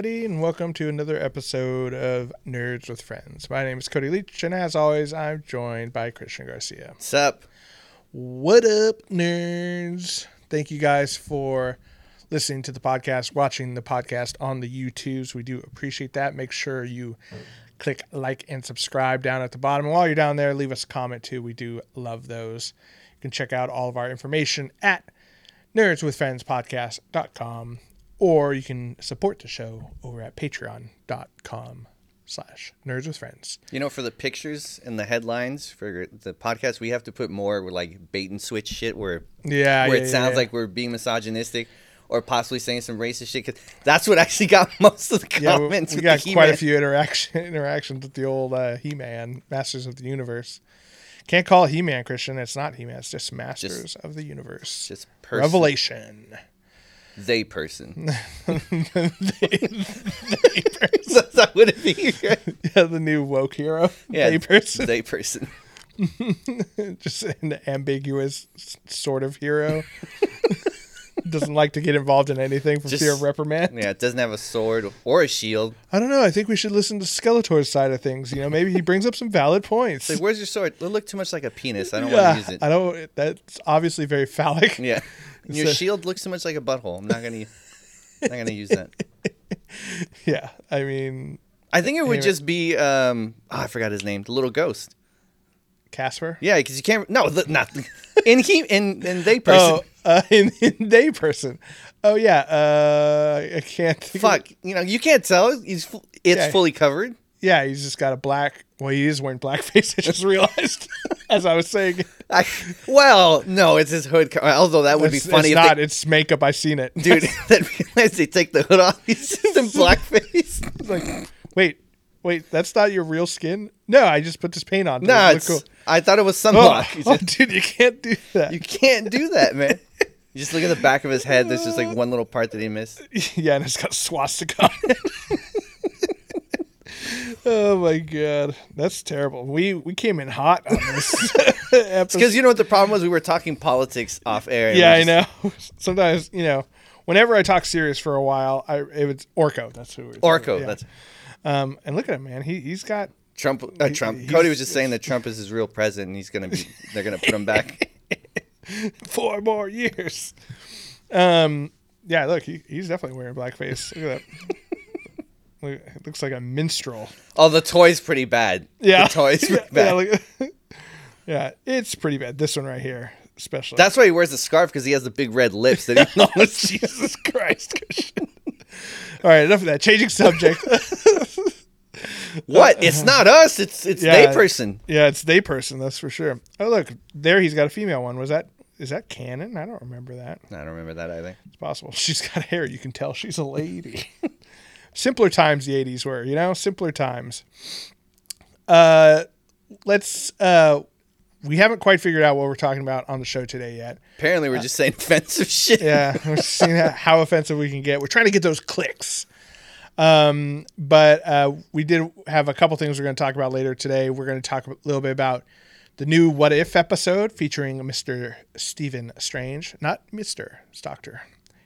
Everybody, and welcome to another episode of Nerds with Friends. My name is Cody Leach, and as always, I'm joined by Christian Garcia. What's up? What up, nerds? Thank you guys for listening to the podcast, watching the podcast on the YouTubes. We do appreciate that. Make sure you click like and subscribe down at the bottom. And while you're down there, leave us a comment too. We do love those. You can check out all of our information at nerdswithfriendspodcast.com or you can support the show over at patreon.com slash nerds with friends. You know, for the pictures and the headlines for the podcast, we have to put more like bait and switch shit where Yeah, where yeah, it sounds yeah. like we're being misogynistic or possibly saying some racist shit. Cause that's what actually got most of the Yeah, we, comments. we got quite a few interaction interactions with the old uh, He-Man, Masters of the Universe. Can't call He-Man, Christian. It's not He-Man. It's just Masters of the Universe. Just person, Revelation. They person. They- That's not what it be. right? yeah, the new woke hero. Yeah, They person. They person. just an ambiguous sort of hero. Doesn't like to get involved in anything for Just- fear of reprimand. Yeah, it doesn't have a sword or a shield. I don't know. I think we should listen to Skeletor's side of things. You know, maybe he brings up some valid points. It's like, where's your sword? It look too much like a penis. I don't yeah, want to use it. I don't. That's obviously very phallic. Yeah. Your So- shield looks so much like a butthole. I'm not gonna not gonna use that. Yeah, I mean I think it would Anyway. just be um oh, I forgot his name, the little ghost. Casper. Yeah, because you can't no the, not in he in in they person. Oh, uh, in, in they person. Oh yeah. Uh, I can't. Fuck, you know you can't tell. He's fu- it's Yeah. fully covered. yeah, he's just got a black. Well, he is wearing blackface. I just realized as I was saying. I, well, no, it's his hood. Although that would be funny it's not. they, It's makeup. I've seen it, dude. then realize they take the hood off. He's just in blackface. It's like, wait, wait. That's not your real skin. No, I just put this paint on. no, it's. cool. I thought it was Oh, sunblock. Oh, said, dude, you can't do that. you can't do that, man. You just look at the back of his head. There's just like one little part that he missed. yeah, and it's got swastika on it. Oh my god, that's terrible. We we came in hot on this episode. Because you know what the problem was? We were talking politics off air. Yeah, we I just- know. Sometimes you know, whenever I talk serious for a while, I it was Orko. That's who. Was. Orko. Yeah. That's um. And look at him, man. He he's got Trump. Uh, Trump. he's- Cody was just saying that Trump is his real president. and He's gonna be. They're gonna put him back. four more years. Um. Yeah. Look, he, he's definitely wearing blackface. Look at that. Look, it looks like a minstrel. Oh, the toy's pretty bad. Yeah. the toy's pretty yeah, bad. look- yeah, it's pretty bad. This one right here, especially. That's why he wears the scarf because he has the big red lips that he knows. Jesus Christ. All right, enough of that. Changing subject. what? It's not us. It's it's Yeah. they person. yeah, it's they person, that's for sure. Oh, look, there he's got a female one. Was that is that canon? I don't remember that. I don't remember that either. It's possible. She's got hair. You can tell she's a lady. Simpler times the 80s were, you know? Simpler times. Uh let's uh we haven't quite figured out what we're talking about on the show today yet. Apparently, we're just saying offensive shit. Yeah, we're seeing how, how offensive we can get. We're trying to get those clicks. Um, but uh, we did have a couple things we're going to talk about later today. We're going to talk a little bit about the new What If episode featuring Mr. Stephen Strange, not Mr. It's Doctor.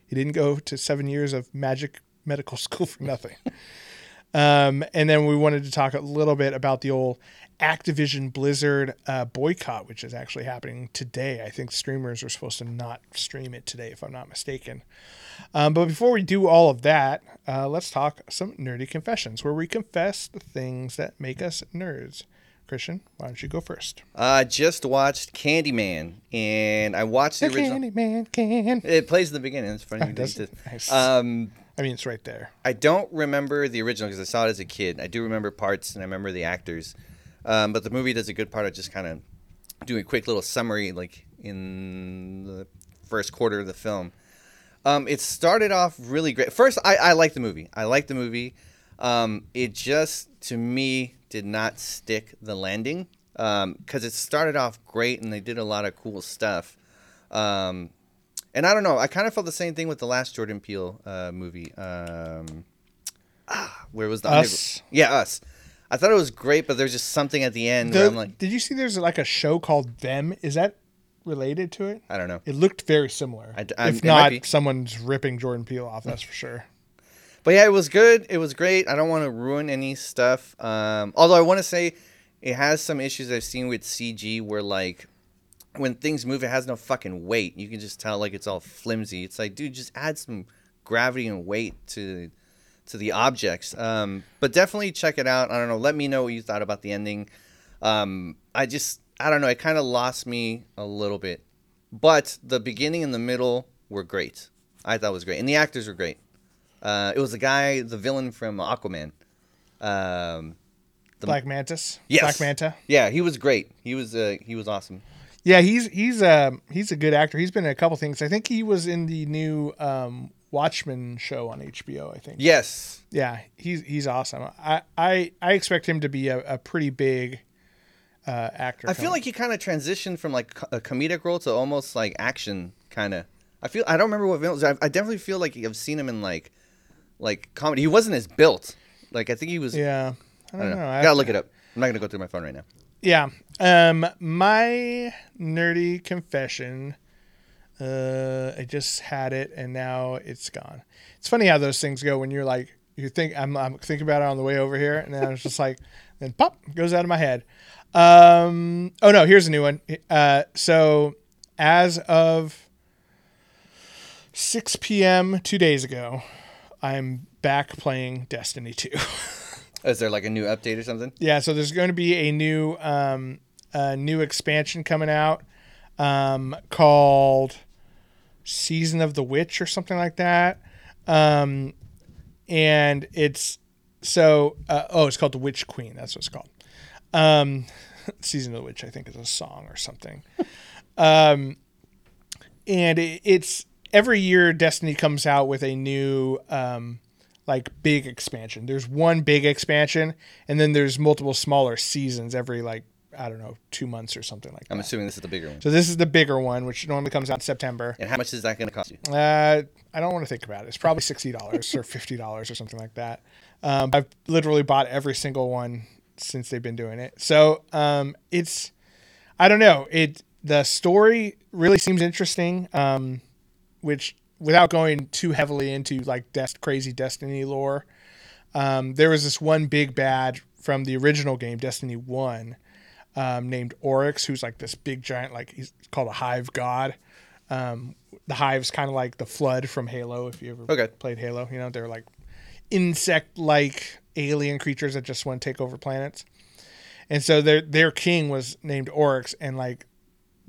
He didn't go to seven years of magic medical school for nothing. Um, and then we wanted to talk a little bit about the old Activision Blizzard uh, boycott, which is actually happening today. I think streamers are supposed to not stream it today, if I'm not mistaken. Um, but before we do all of that, uh, let's talk some nerdy confessions, where we confess the things that make us nerds. Christian, why don't you go first? I uh, just watched Candyman, and I watched the, The original. Candyman can. It plays in the beginning. It's funny. did- it? Nice. Um, I mean, it's right there. I don't remember the original because I saw it as a kid. I do remember parts and I remember the actors, um, but the movie does a good part of just kind of doing a quick little summary, like in the first quarter of the film. Um, it started off really great. First, I, I like the movie. I like the movie. Um, it just to me did not stick the landing because it started off great and they did a lot of cool stuff. And I don't know. I kind of felt the same thing with the last Jordan Peele uh, movie. Um, ah, where was the Us? Yeah, us. I thought it was great, but there's just something at the end where I'm like, did you see there's like a show called Them? Is that related to it? I don't know. It looked very similar. I I'm- if it might be. not, someone's ripping Jordan Peele off. That's for sure. But yeah, it was good. It was great. I don't want to ruin any stuff. Um, although I want to say it has some issues I've seen with CG where like when things move, it has no fucking weight. You can just tell like it's all flimsy. It's like, dude, just add some gravity and weight to to the objects. Um, but definitely check it out. I don't know. Let me know what you thought about the ending. Um, I just I don't know. It kind of lost me a little bit. But the beginning and the middle were great. I thought it was great, and the actors were great. Uh, it was the guy, the villain from Aquaman. Um, the, Black Mantis. Yes. Black Manta. Yeah, he was great. He was uh, he was awesome. Yeah, he's he's um he's a good actor. He's been in a couple things. I think he was in the new um Watchmen show on HBO. I think. Yes. Yeah, he's he's awesome. I I, I expect him to be a, a pretty big uh, actor. I feel like he kind of transitioned from like a comedic role to almost like action kind of. I feel I don't remember what villains. I, I definitely feel like I've seen him in like like comedy. He wasn't as built. Like I think he was. yeah. I I don't, don't know. know. I- gotta look it up. I'm not gonna go through my phone right now. Yeah. Um, my nerdy confession. Uh, I just had it and now it's gone. It's funny how those things go when you're like, you think I'm, I'm thinking about it on the way over here, and then I was just like, then pop goes out of my head. Um, oh no, here's a new one. Uh, so as of 6 p.m. two days ago, I'm back playing Destiny 2. Is there like a new update or something? Yeah, so there's going to be a new um, a new expansion coming out um, called Season of the Witch or something like that. Um, and it's so uh, oh, it's called the Witch Queen. That's what it's called. Um, Season of the Witch, I think, is a song or something. um, and it, it's every year Destiny comes out with a new um, like big expansion. There's one big expansion, and then there's multiple smaller seasons every like I don't know two months or something like that. I'm assuming this is the bigger one. So this is the bigger one, which normally comes out in September. And how much is that gonna cost you? Uh, I don't want to think about it. It's probably sixty dollars or fifty dollars or something like that. Um, I've literally bought every single one since they've been doing it. So um, it's I don't know. It the story really seems interesting. Um, which without going too heavily into like des- crazy Destiny lore, um, there was this one big bad from the original game, Destiny One, um, named Oryx, who's like this big giant, like he's called a hive god. Um, the hive's kind of like the flood from Halo. If you ever Okay. played Halo, you know they're like insect-like alien creatures that just want to take over planets. And so their their king was named Oryx, and like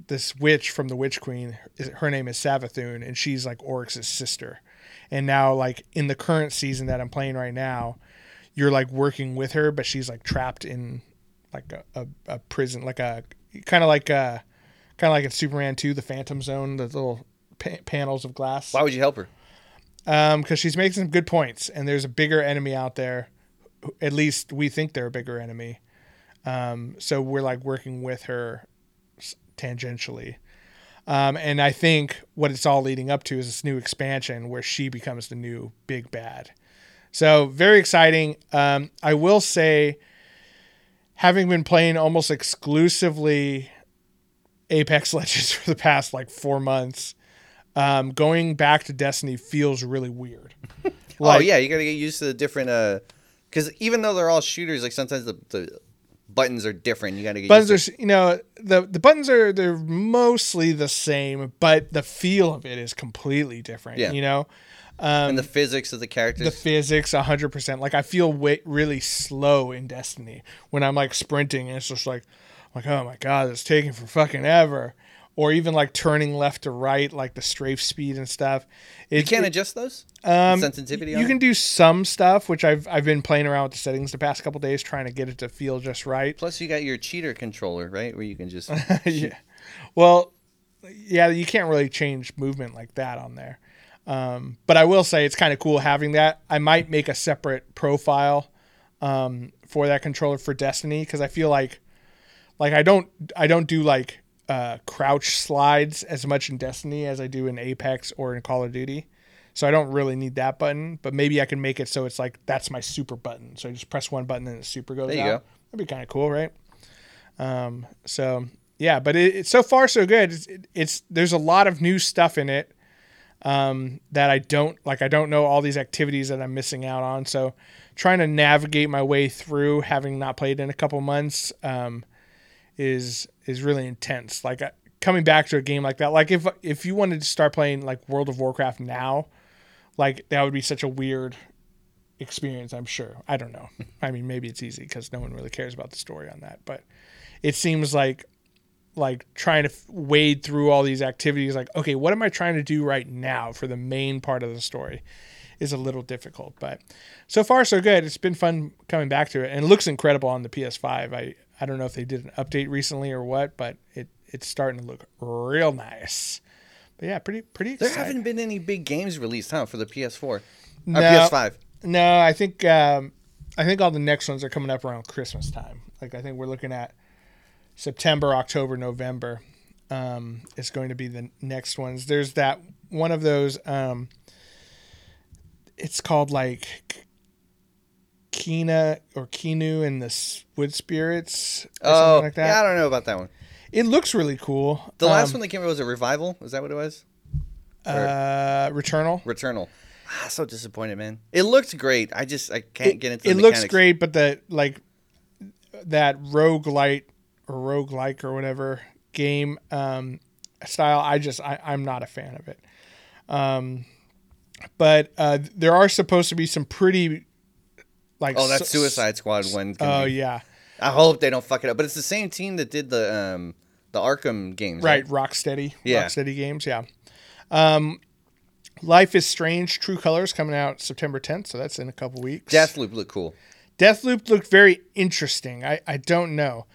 this witch from the Witch Queen, her name is Savathun, and she's like Oryx's sister. And now, like in the current season that I'm playing right now, you're like working with her, but she's like trapped in like a, a, a prison, like a kind of like a kind of like in Superman 2, the Phantom Zone, the little pa- panels of glass. Why would you help her? Um, because she's making some good points, and there's a bigger enemy out there. At least we think they're a bigger enemy. Um, so we're like working with her tangentially. Um, and I think what it's all leading up to is this new expansion where she becomes the new big bad. So very exciting. Um, I will say, having been playing almost exclusively Apex Legends for the past like four months, um, going back to Destiny feels really weird. oh yeah, you gotta get used to the different. uh Because even though they're all shooters, like sometimes the, the buttons are different. You got to get buttons used are you know the the buttons are they're mostly the same, but the feel of it is completely different. Yeah. You know, to, and the physics of the characters. the physics 100% like i feel way, really slow in destiny when i'm like sprinting and it's just like like oh my god it's taking for fucking ever or even like turning left to right like the strafe speed and stuff it, you can't it- adjust those sensitivity. on you it? can do some stuff which i've i've been playing around with the settings the past couple days trying to get it to feel just right Plus, you got your cheater controller, right, where you can just. yeah. Well, yeah, you can't really change movement like that on there. Um, but I will say it's kind of cool having that. I might make a separate profile um, for that controller for Destiny because I feel like, like I don't, I don't do like uh, crouch slides as much in Destiny as I do in Apex or in Call of Duty. So I don't really need that button, but maybe I can make it so it's like that's my super button. So I just press one button and the super goes There you out. go. That'd be kind of cool, right? Um, so yeah, but it, it's so far so good. It's, it's there's a lot of new stuff in it um, that I don't like. I don't know all these activities that I'm missing out on. So trying to navigate my way through, having not played in a couple months, um, is is really intense. Like uh, coming back to a game like that. Like if if you wanted to start playing like World of Warcraft now, like that would be such a weird experience. I'm sure. I don't know. I mean, maybe it's easy because no one really cares about the story on that, but it seems like like trying to f- wade through all these activities like okay what am i trying to do right now for the main part of the story is a little difficult but so far so good it's been fun coming back to it and it looks incredible on the ps5 i i don't know if they did an update recently or what but it it's starting to look real nice but yeah pretty pretty There exciting. haven't been any big games released, huh, for the PS4 or No. PS5. No, I think um, I think all the next ones are coming up around Christmas time. Like I think we're looking at September, October, November. Um, is going to be the next ones. There's that one of those. Um, it's called like Kina or Kinu and the Wood Spirits or Oh, something like yeah, I don't know about that one. it looks really cool. The last Um, one that came out was a revival. Is that what it was? uh, Returnal. Returnal. Ah, so disappointed, man. It looked great. I just I can't get into. it the looks mechanics. great, but the like that roguelite or roguelike or whatever game um, style, I just I, I'm not a fan of it. Um, but uh, there are supposed to be some pretty like Oh, that s- Suicide Squad one. Oh be- yeah, I hope they don't fuck it up. But it's the same team that did the um the Arkham games. right. Rocksteady, Yeah. Rocksteady games, yeah. Um, Life is Strange: True Colors coming out September 10th, so that's in a couple weeks. Deathloop looked cool. Deathloop looked very interesting. I, I don't know.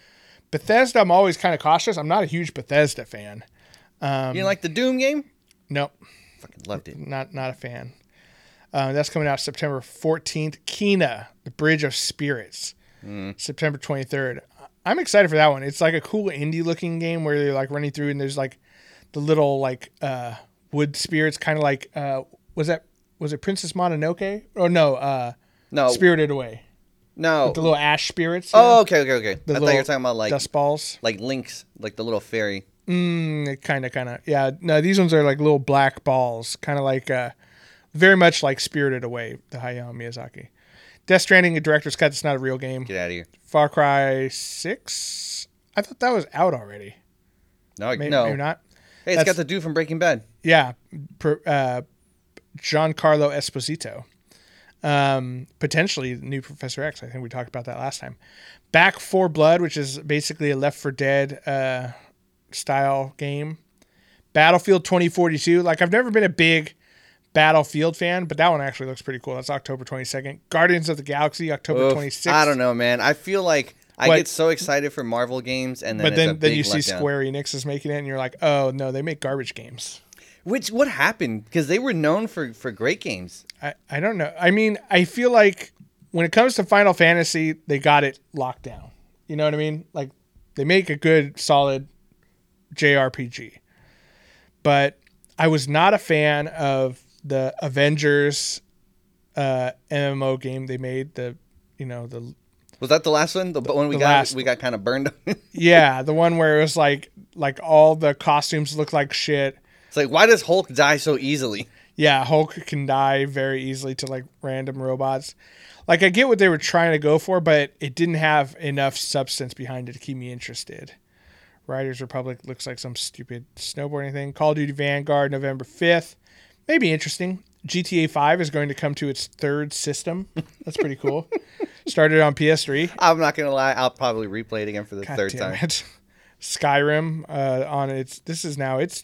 Bethesda, I'm always kind of cautious. I'm not a huge Bethesda fan. Um, you like the Doom game? Nope, Fucking loved it. not not a fan. Uh, that's coming out September 14th. Kena, The Bridge of Spirits, September 23rd. I'm excited for that one. It's like a cool indie looking game where you're like running through and there's like the little like uh, wood spirits, kind of like uh, was that was it Princess Mononoke? Oh no, uh, No, Spirited Away. no. The little ash spirits. you know? Oh, okay, okay, okay. The I thought you were talking about like dust balls. like links, like the little fairy. Mm, kind of, kind of. Yeah. No, these ones are like little black balls, kind of like, uh, very much like Spirited Away, the Hayao Miyazaki. Death Stranding, a director's cut. It's not a real game. Get out of here. Far Cry Six. I thought that was out already. No, Maybe, no. maybe not. Hey, it's That's- got the dude from Breaking Bad. Yeah, uh, Giancarlo Esposito. Um, potentially the new Professor X. I think we talked about that last time. Back 4 Blood, which is basically a Left 4 Dead uh, style game. Battlefield 2042. Like I've never been a big Battlefield fan, but that one actually looks pretty cool. That's October 22nd. Guardians of the Galaxy, October Oof, 26th. I don't know, man. I feel like I What- get so excited for Marvel games, and then But then, then you see letdown. Square Enix is making it, and you're like, oh no, they make garbage games. Which what happened? Because they were known for for great games. I, I don't know. I mean, I feel like when it comes to Final Fantasy, they got it locked down. You know what I mean? Like they make a good, solid JRPG. But I was not a fan of the Avengers uh, MMO game they made. The you know the Was that the last one? The, one we the got last we got kind of burned. yeah the one where it was like like all the costumes look like shit. it's like why does Hulk die so easily? Yeah, Hulk can die very easily to like random robots. Like I get what they were trying to go for, but it didn't have enough substance behind it to keep me interested. Riders Republic looks like some stupid snowboarding thing. Call of Duty Vanguard November 5th. Maybe interesting. GTA 5 is going to come to its third system. That's pretty cool. Started on PS3. I'm not gonna lie, I'll probably replay it again for the God third time. it. Skyrim uh, on its this is now its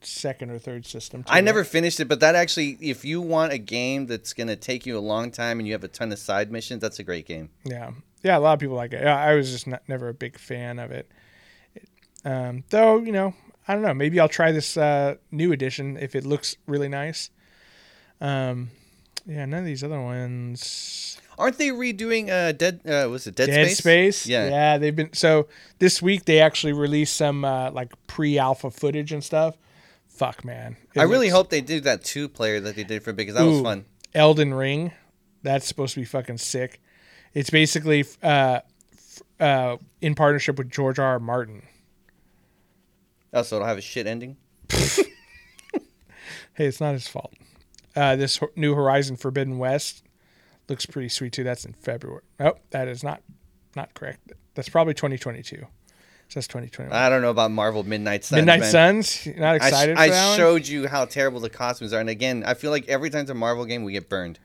second or third system. I never finished it, but that actually, if you want a game that's gonna take you a long time and you have a ton of side missions, that's a great game. Yeah, yeah. A lot of people like it. I was just not, never a big fan of it. Um, though you know, I don't know. Maybe I'll try this uh, new edition if it looks really nice. Um, yeah, none of these other ones. Aren't they redoing uh Dead? Uh, was it Dead, Space Dead Space? Space. Yeah. yeah. They've been so this week they actually released some uh, like pre-alpha footage and stuff. Fuck man, It I really hope they do that two player that they did for because that was fun. Elden Ring, that's supposed to be fucking sick. It's basically uh, f- uh, in partnership with George R. R. Martin. Also, it'll have a shit ending. Hey, it's not his fault. Uh, this new Horizon Forbidden West looks pretty sweet too. That's in February. Oh, that is not not correct. That's probably 2022. So that's 2021. I don't know about Marvel Midnight Suns. Midnight man. Suns. You're not I, sh- excited I for that one? showed you how terrible the costumes are, and again, I feel like every time it's a Marvel game, we get burned.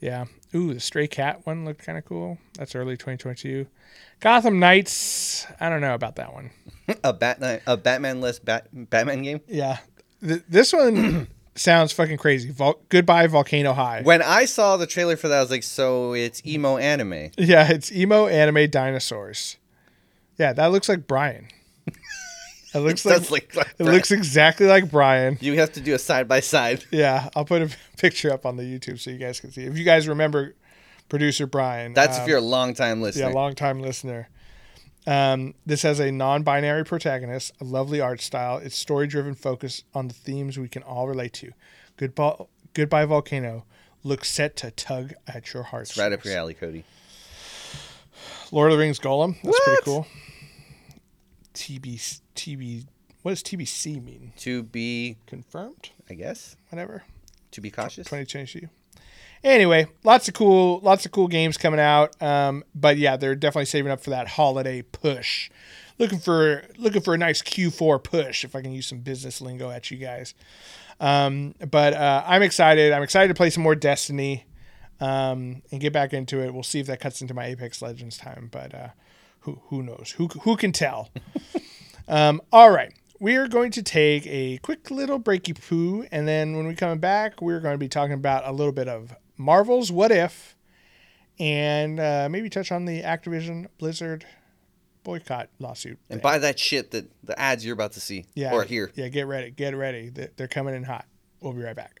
Yeah. Ooh, the Stray Cat one looked kind of cool. That's early 2022. Gotham Knights. I don't know about that one. a Batman, a Batman-less Bat- Batman game. Yeah. Th- this one sounds fucking crazy. Vol- Goodbye Volcano High. When I saw the trailer for that, I was like, "So it's emo anime." yeah, it's emo anime dinosaurs. Yeah, that looks like Brian. It looks like, like, like it looks exactly like Brian. You have to do a side by side. Yeah, I'll put a picture up on the YouTube so you guys can see. If you guys remember producer Brian, That's um, if you're a long time listener. yeah, long time listener. Um, this has a non-binary protagonist, a lovely art style. Its story-driven focus on the themes we can all relate to. Goodbye, Goodbye Volcano looks set to tug at your heartstrings. right up your alley, Cody. Lord of the Rings Gollum. That's pretty cool. TB TB. What does TBC mean? To be, Confirmed? I guess, Whatever. to be cautious. 2022. Anyway, lots of cool, lots of cool games coming out. Um, but yeah, they're definitely saving up for that holiday push. Looking for looking for a nice Q4 push, if I can use some business lingo at you guys. Um, but uh, I'm excited. I'm excited to play some more Destiny um, and get back into it. We'll see if that cuts into my Apex Legends time. But uh, who who knows? Who who can tell? um, all right. We are going to take a quick little breaky poo, and then when we come back, we're going to be talking about a little bit of Marvel's What If, and uh, maybe touch on the Activision Blizzard boycott lawsuit. and thing. buy that shit that the ads you're about to see yeah, or hear. Yeah, get ready, get ready. They- They're coming in hot. We'll be right back.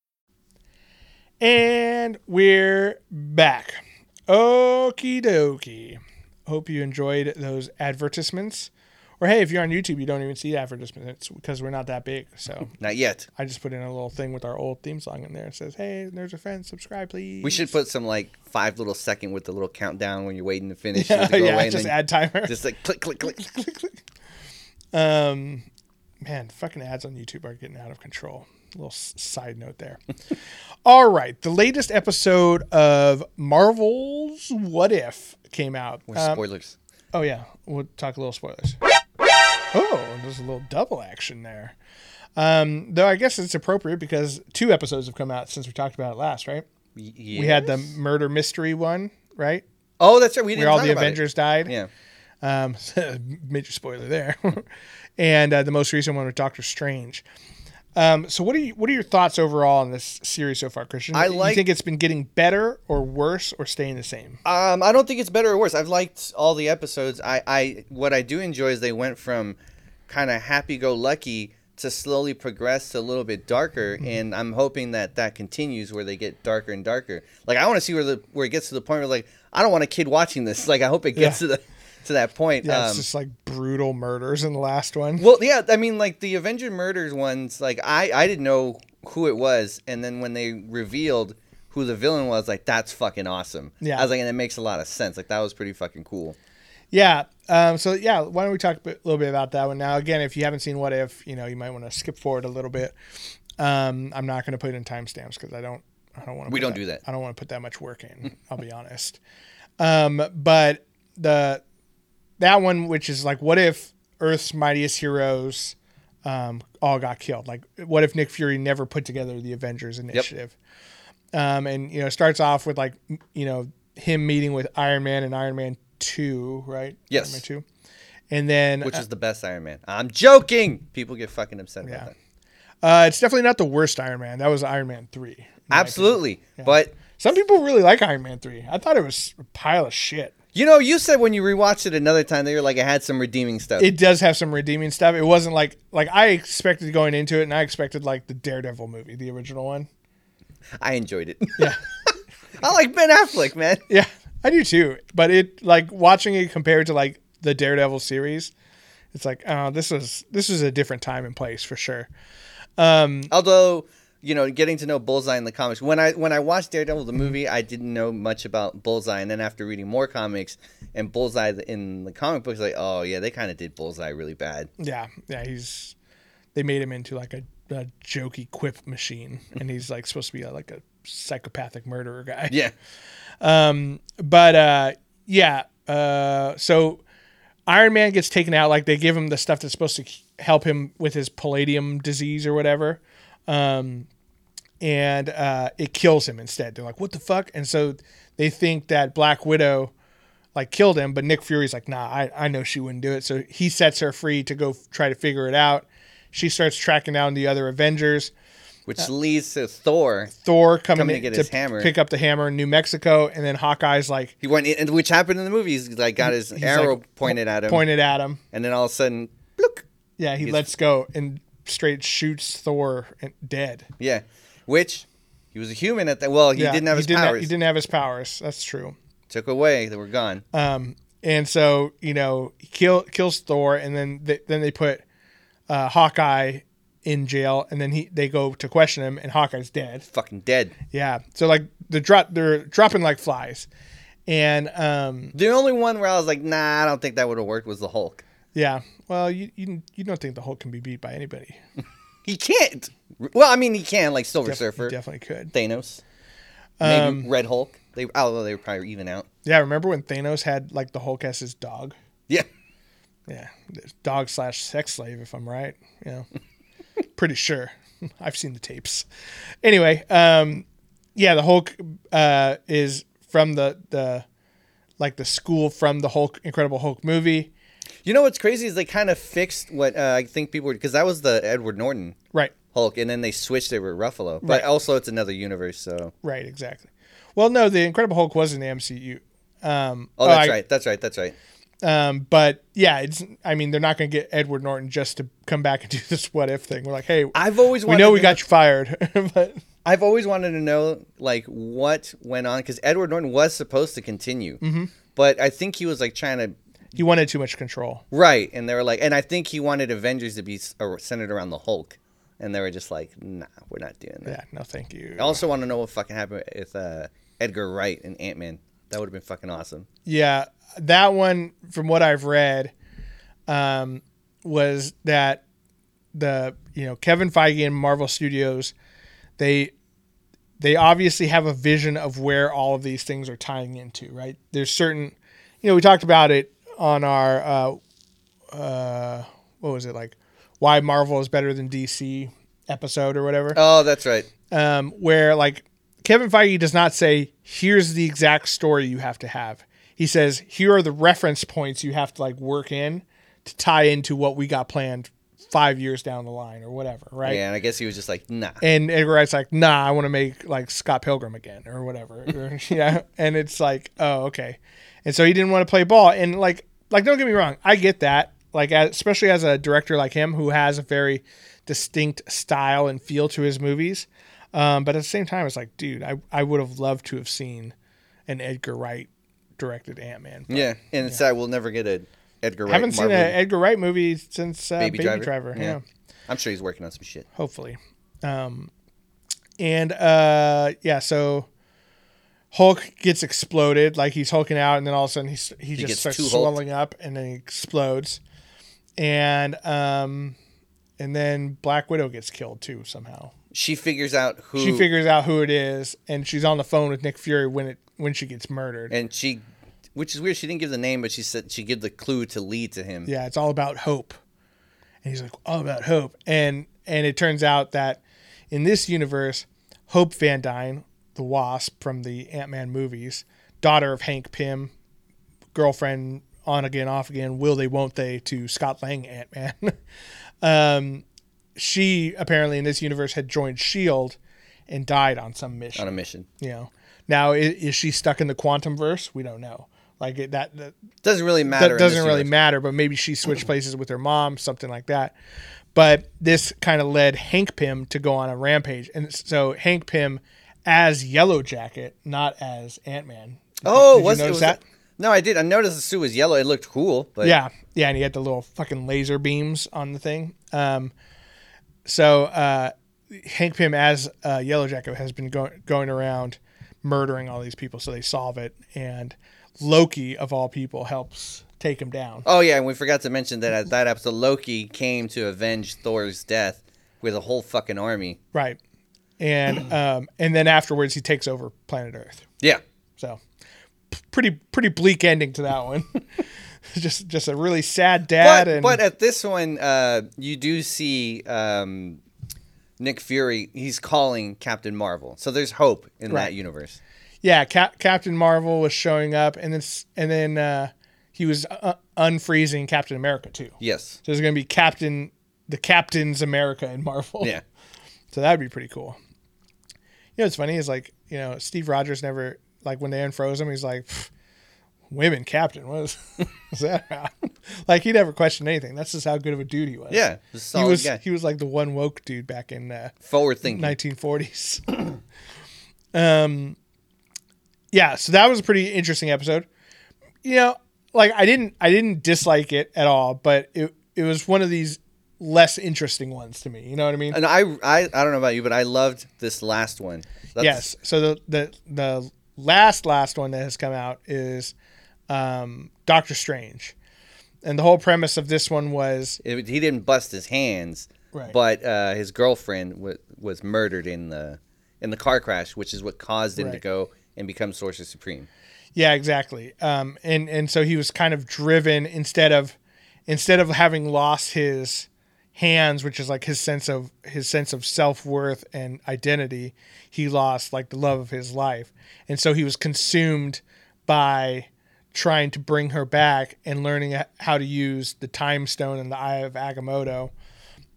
And we're back. Okie dokie. Hope you enjoyed those advertisements. Or hey, if you're on YouTube, you don't even see advertisements because we're not that big. So Not yet. I just put in a little thing with our old theme song in there. It says, "Hey, there's a friend. Subscribe, please." We should put some like five little second with the little countdown when you're waiting to finish. it to go yeah, away just then ad timer. just like click, click, click, click, click. Um, man, fucking ads on YouTube are getting out of control. Little side note there. All right, the latest episode of Marvel's What If came out. More Um, spoilers. oh yeah, we'll talk a little spoilers. Oh, there's a little double action there. Um, though I guess it's appropriate because two episodes have come out since we talked about it last, right? Y- We had the murder mystery one, right? Oh, that's right. We didn't Where all the about it. Avengers died. Yeah. Um, major spoiler there. and uh, the most recent one with Doctor Strange. Um, so what are you, what are your thoughts overall on this series so far, Christian? I you think it's been getting better or worse or staying the same? Um, I don't think it's better or worse. I've liked all the episodes. I, I what I do enjoy is they went from kind of happy go lucky to slowly progress to a little bit darker, Mm-hmm. and I'm hoping that that continues where they get darker and darker. Like I want to see where the where it gets to the point where like I don't want a kid watching this. Like I hope it gets Yeah. to the to that point. Yeah, Um, it's just like brutal murders in the last one. well, yeah, I mean, like the Avenger murders ones, like I I didn't know who it was, and then when they revealed who the villain was, like that's fucking awesome. Yeah. I was like, and it makes a lot of sense. Like that was pretty fucking cool. Yeah. Um, so yeah, why don't we talk a bit- little bit about that one now? Again, if you haven't seen What If, you know, you might want to skip forward a little bit. Um, I'm not going to put it in timestamps because I don't, I don't want to. We don't do that. I don't want to put that much work in. I'll be honest. Um, but the that one, which is like, what if Earth's mightiest heroes um, all got killed? Like, what if Nick Fury never put together the Avengers Initiative? Um, and you know, it starts off with like, you know, him meeting with Iron Man and Iron Man Two, right? Yes. Iron Man Two, and then Which is the best Iron Man. I'm joking. People get fucking upset about Yeah. that. uh, it's definitely not the worst Iron Man. That was Iron Man Three. Absolutely. But. Some people really like Iron Man Three. I thought it was a pile of shit. You know, you said when you rewatched it another time that you're like it had some redeeming stuff. It does have some redeeming stuff. It wasn't like like I expected going into it, and I expected like the Daredevil movie, the original one. I enjoyed it. Yeah. I like Ben Affleck, man. Yeah, I do too. But it like watching it compared to like the Daredevil series, it's like oh, this was this is a different time and place for sure. Um, Although, you know, getting to know Bullseye in the comics. When I when I watched Daredevil the movie, I didn't know much about Bullseye, and then after reading more comics and Bullseye in the comic books, like, oh yeah, they kind of did Bullseye really bad. Yeah, yeah, he's they made him into like a, a jokey quip machine, and he's like supposed to be like a psychopathic murderer guy. Yeah. but uh, yeah, uh, so Iron Man gets taken out. Like they give him the stuff that's supposed to help him with his palladium disease or whatever, um, and uh, it kills him instead. They're like, "What the fuck?" And so they think that Black Widow like killed him, but Nick Fury's like, "Nah, I, I know she wouldn't do it." So he sets her free to go f- try to figure it out. She starts tracking down the other Avengers. Which leads to Thor. Thor coming, Coming to get to his hammer. pick up the hammer in New Mexico, and then Hawkeye's like He went, in, which happened in the movie. He's like got his arrow like, pointed at him, pointed at him. and then all of a sudden, look, Yeah, he lets go and straight shoots Thor dead. yeah. Which he was a human at that. Well, he yeah, didn't have his didn't powers. he didn't have his powers. That's true. Took away. They were gone. Um, and so you know, he kill kills Thor, and then they, then they put uh, Hawkeye in jail, and then he they go to question him, and Hawkeye's dead. Fucking dead. Yeah, so like the drop, they're dropping like flies, and um, The only one where I was like, nah, I don't think that would have worked was the Hulk. yeah. Well, you, you you don't think the Hulk can be beat by anybody? He can't. Well, I mean, he can, like Silver Def- Surfer, he definitely could. Thanos, maybe Um, Red Hulk. They, although they were probably even out. Yeah, remember when Thanos had like the Hulk as his dog? Yeah. Yeah, dog slash sex slave, if I'm right. Know, pretty sure. I've seen the tapes. Anyway, um, yeah, the Hulk uh, is from the the like the school from the Hulk Incredible Hulk movie, You know what's crazy is they kind of fixed what uh, I think people were because that was the Edward Norton right? Hulk, and then they switched it with Ruffalo. But Right. also, it's another universe, so. Right, exactly. Well, no, the Incredible Hulk was in the MCU. Um, Oh, that's I- right. That's right. That's right. Um, but yeah, it's. I mean, they're not going to get Edward Norton just to come back and do this what if thing. We're like, hey, I've always we know we to- got you fired, but I've always wanted to know like what went on because Edward Norton was supposed to continue, mm-hmm. but I think he was like trying to he wanted too much control. right, and they were like, and I think he wanted Avengers to be centered around the Hulk, and they were just like, nah, we're not doing that. Yeah, no, thank you. I also want to know what fucking happened with uh, Edgar Wright and Ant Man. That would have been fucking awesome. Yeah, that one, from what I've read, um, was that the you know Kevin Feige and Marvel Studios, they they obviously have a vision of where all of these things are tying into. Right? There's certain, you know, we talked about it on our uh, uh, what was it like, why Marvel is better than DC episode or whatever Oh, that's right. um, where like Kevin Feige does not say, "Here's the exact story you have to have." He says, "Here are the reference points you have to like work in to tie into what we got planned five years down the line or whatever." Right? Yeah, and I guess he was just like, nah. And Edgar Wright's like, "Nah, I want to make like Scott Pilgrim again or whatever." or, yeah, and it's like, "Oh, okay." And so he didn't want to play ball. And like, like don't get me wrong, I get that. Like, especially as a director like him who has a very distinct style and feel to his movies. Um, but at the same time, it's like, dude, I, I would have loved to have seen an Edgar Wright directed Ant Man. Yeah, and it's sad we'll never get an Edgar Wright. I haven't seen an Edgar Wright movie since uh, Baby Baby, Driver? Driver. Yeah. yeah. I'm sure he's working on some shit. hopefully. Um, and uh, yeah, so Hulk gets exploded, like he's hulking out, and then all of a sudden he's, he, just starts swelling up, and then he explodes, and um, and then Black Widow gets killed too somehow. She figures out who She figures out who it is, and she's on the phone with Nick Fury when it when she gets murdered. and she, which is weird. She didn't give the name, but she said she gave the clue to lead to him. Yeah, it's all about hope. And he's like, all about hope. And and it turns out that in this universe, Hope Van Dyne, the Wasp from the Ant Man movies, daughter of Hank Pym, girlfriend on again, off again, will they, won't they, to Scott Lang Ant Man. um, she apparently in this universe had joined Shield and died on some mission on a mission. you know. Now, is, is she stuck in the quantum verse? We don't know. Like it, that, that Doesn't really matter. that doesn't really universe. matter, but maybe she switched places with her mom, something like that. But this kind of led Hank Pym to go on a rampage, and so Hank Pym as Yellow Jacket, not as Ant Man. Oh, Did you was it was that? No, I did. I noticed the suit was yellow. It looked cool, but Yeah, yeah, and he had the little fucking laser beams on the thing. Um, so uh, Hank Pym as uh, Yellow Jacket has been going going around murdering all these people, so they solve it, and Loki of all people helps take him down. Oh yeah, and we forgot to mention that at that episode, Loki came to avenge Thor's death with a whole fucking army. Right. And um, and then afterwards he takes over planet Earth. Yeah, So pretty pretty bleak ending to that one. just just a really sad dad but and but at this one, uh, you do see um, Nick Fury. He's calling Captain Marvel, so there's hope in that universe. yeah, Cap- Captain Marvel was showing up and then and then uh, he was uh, unfreezing Captain America too. Yes. So there's going to be Captain the Captain's America in Marvel. Yeah. So that'd be pretty cool. You know what's funny is like, you know, Steve Rogers never like when they unfroze him, he's like women captain, what is, is that about? like he never questioned anything. That's just how good of a dude he was. Yeah. He was guy. he was like the one woke dude back in uh, Forward thinking. 1940s. um, yeah, so that was a pretty interesting episode. You know, like I didn't I didn't dislike it at all, but it it was one of these less interesting ones to me. You know what I mean? And I, I, I don't know about you, but I loved this last one. That's- yes. So the the the last last one that has come out is um, Doctor Strange, and the whole premise of this one was It, he didn't bust his hands, Right. but uh, his girlfriend w- was murdered in the in the car crash, which is what caused him to go and become Sorcerer Supreme. Yeah, exactly. Um, and and so he was kind of driven instead of instead of having lost his hands, which is like his sense of his sense of self worth and identity, he lost like the love of his life, and so he was consumed by trying to bring her back and learning how to use the time stone and the eye of Agamotto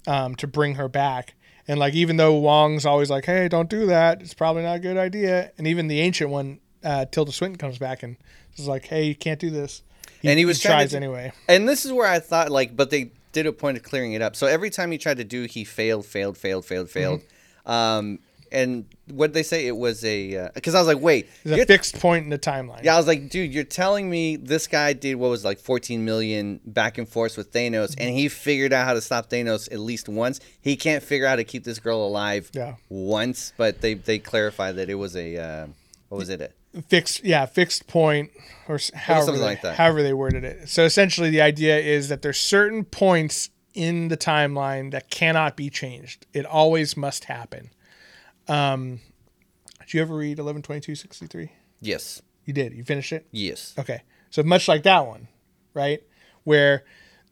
um, to bring her back. And like even though Wong's always like, "Hey, don't do that. It's probably not a good idea," and even the ancient one, uh, Tilda Swinton comes back and is like, "Hey, you can't do this." And he was trying tries to- anyway. And this is where I thought like, but they did a point of clearing it up. So every time he tried to do, he failed, failed, failed, failed, failed. Mm-hmm. Um, and what they say? It was a because I was like, wait, There's a fixed point in the timeline. Yeah, I was like, dude, you're telling me this guy did what was like 14 million back and forth with Thanos, and he figured out how to stop Thanos at least once. He can't figure out how to keep this girl alive Yeah. once, but they they clarified that it was a uh, what was it? Fixed yeah fixed point or however something they, like however they worded it. So essentially the idea is that there's certain points in the timeline that cannot be changed. It always must happen. Um did you ever read 11/22/63 Yes, you did? You finished it? Yes, okay. So much like that one right? Where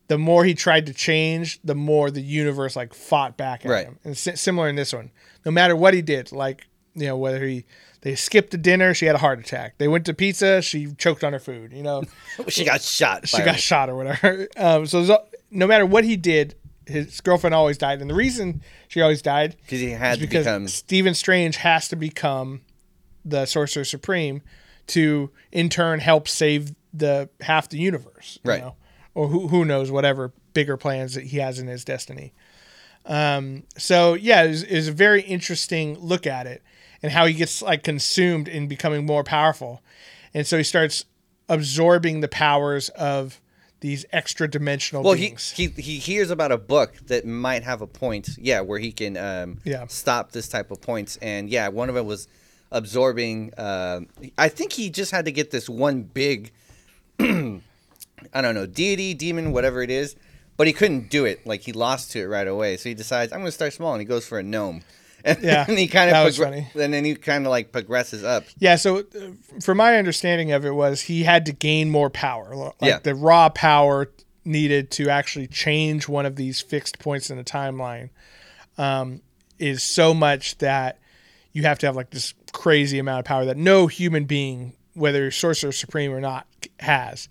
the more he tried to change the more the universe like fought back at Right. him. And si- similar in this one. No matter what he did like you know whether he they skipped the dinner she had a heart attack they went to pizza she choked on her food you know she got shot. she got shot or whatever um, so no matter what he did his girlfriend always died and the reason she always died because he had because become- Stephen Strange has to become the Sorcerer Supreme to in turn help save the half the universe, you Right. know? or who who knows whatever bigger plans that he has in his destiny. Um, so yeah, it was, it was a very interesting look at it and how he gets like consumed in becoming more powerful, and so he starts absorbing the powers of these extra dimensional Well, he, beings. he he hears about a book that might have a point, yeah, where he can um, Yeah. stop this type of points, and yeah, one of them was absorbing. Uh, I think he just had to get this one big, I don't know, deity, demon, whatever it is, but he couldn't do it. Like he lost to it right away, so he decides I'm going to start small, and he goes for a gnome. And, Yeah, and he kind that of was funny. and then he kind of like progresses up. Yeah, so uh, from my understanding of it was he had to gain more power. Like Yeah. the raw power needed to actually change one of these fixed points in the timeline um, is so much that you have to have like this crazy amount of power that no human being, whether you're sorcerer supreme or not, has.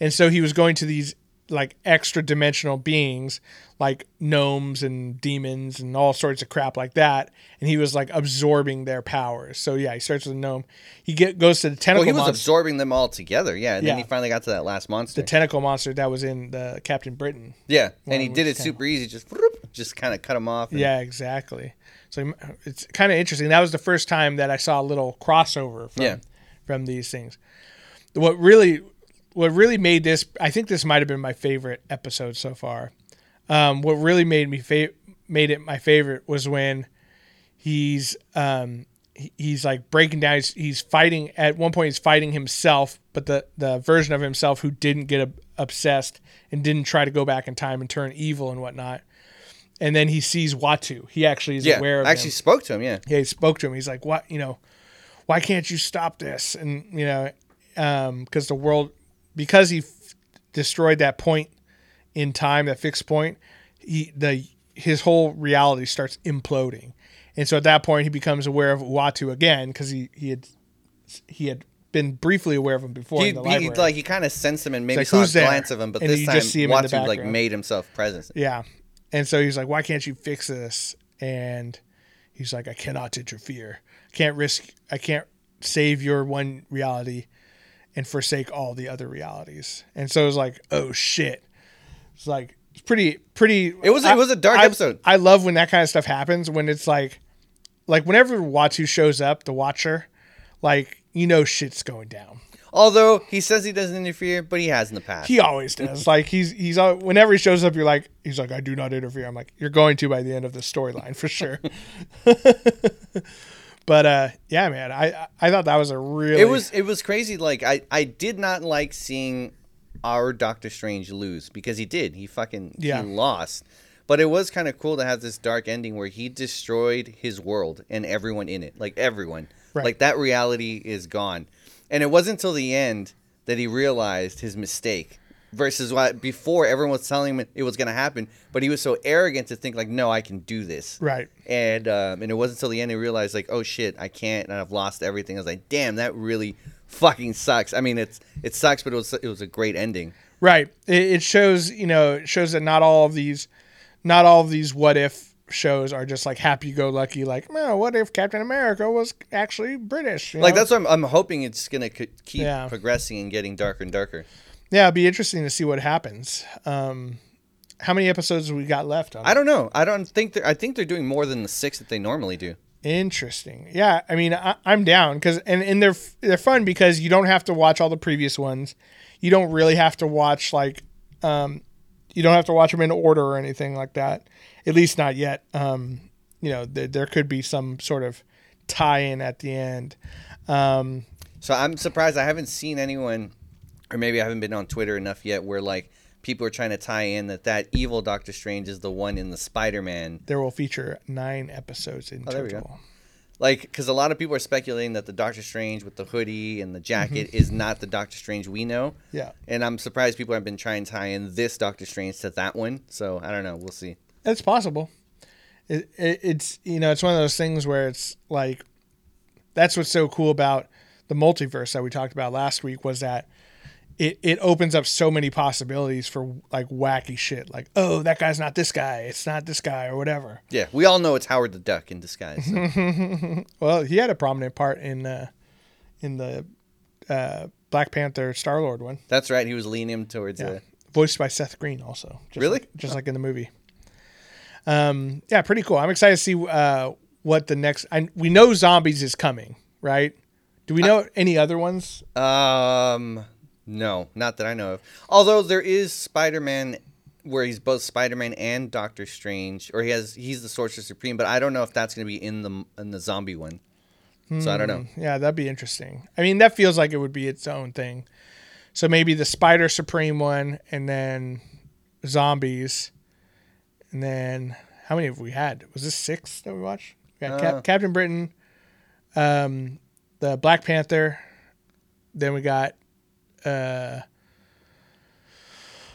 And so he was going to these like extra dimensional beings like gnomes and demons and all sorts of crap like that and he was like absorbing their powers so yeah he starts with a gnome he get goes to the Well, tentacle he was monster absorbing them all together, yeah, and Yeah. then he finally got to that last monster. the tentacle monster that was in the captain britain yeah, and he did it super easy, just whoop, just kind of cut him off. and- yeah exactly so it's kind of interesting that was the first time that i saw a little crossover from Yeah. from these things what really what really made this i think this might have been my favorite episode so far um, what really made me fa- made it my favorite was when he's um, he's like breaking down he's, he's fighting at one point he's fighting himself but the the version of himself who didn't get ob- obsessed and didn't try to go back in time and turn evil and whatnot and then he sees Uatu. He actually is yeah. aware of I actually him. spoke to him. Yeah, Yeah, he spoke to him. He's like, "What? You know, why can't you stop this?" And you know, because the world, because he f- destroyed that point in time, that fixed point, he the his whole reality starts imploding, and so at that point he becomes aware of Uatu again because he he had he had been briefly aware of him before he, in the he like he kind of sensed him and maybe like, saw a there?" glance of him, but And this time see him Uatu like made himself present. Yeah. And so he's like, why can't you fix this? And he's like, I cannot interfere. Can't risk, I can't save your one reality and forsake all the other realities. And so it was like, oh shit. It's like, it's pretty, pretty. It was- it was a dark I- episode. I love when that kind of stuff happens when it's like, like whenever Uatu shows up, the Watcher, like, you know, shit's going down. Although he says he doesn't interfere, but he has in the past. He always does. like he's he's whenever he shows up, you're like he's like I do not interfere. I'm like you're going to by the end of the storyline for sure. but uh, yeah, man, I I thought that was a really it was it was crazy. Like I I did not like seeing our Doctor Strange lose because he did. He fucking Yeah. he lost. But it was kind of cool to have this dark ending where he destroyed his world and everyone in it, like everyone. Right. Like that reality is gone. And it wasn't until the end that he realized his mistake. Versus what before everyone was telling him it was going to happen, but he was so arrogant to think like, no, I can do this. right. And um, and it wasn't until the end he realized like, oh shit, I can't, and I've lost everything. I was like, damn, that really fucking sucks. I mean, it's it sucks, but it was it was a great ending. Right. It, it shows you know it shows that not all of these, not all of these what if shows are just like happy go lucky. Like, oh, what if Captain America was actually British? Like know? that's what I'm, I'm hoping it's gonna keep Yeah. progressing and getting darker and darker. Yeah. It'd be interesting to see what happens. Um, how many episodes we got left? On I don't know. I don't think they're. I think they're doing more than the six that they normally do. Interesting. Yeah, I mean, I, I'm down because and and they're they're fun because you don't have to watch all the previous ones. You don't really have to watch like, um, you don't have to watch them in order or anything like that. At least not yet. Um, you know, there, there could be some sort of tie-in at the end. Um, So I'm surprised I haven't seen anyone, or maybe I haven't been on Twitter enough yet, where like people are trying to tie in that that evil Doctor Strange is the one in the Spider-Man there will feature nine episodes in Oh, there we go. total. like because a lot of people are speculating that the Doctor Strange with the hoodie and the jacket Mm-hmm. is not the Doctor Strange we know. Yeah, And I'm surprised people have been trying to tie in this Doctor Strange to that one. So I don't know. We'll see. it's possible. It, it, it's you know it's one of those things where it's like that's what's so cool about the multiverse that we talked about last week was that it, it opens up so many possibilities for like wacky shit like oh that guy's not this guy it's not this guy or whatever Yeah, we all know it's Howard the Duck in disguise. so. well he had a prominent part in uh in the uh black panther star lord one That's right. He was leaning him towards. yeah. Uh, voiced by seth green also just Really? like, just like in the movie Um, yeah, pretty cool. I'm excited to see uh, what the next. I, we know zombies is coming, right? Do we know any other ones? Um, no, not that I know of. Although there is Spider-Man, where he's both Spider-Man and Doctor Strange, or he has he's the Sorcerer Supreme. But I don't know if that's going to be in the in the zombie one. So I don't know. Yeah, that'd be interesting. I mean, that feels like it would be its own thing. So maybe the Spider Supreme one, and then zombies, and then how many have we had? Was this six that we watched? We got Cap- Uh. Captain Britain, um, the Black Panther, then we got uh,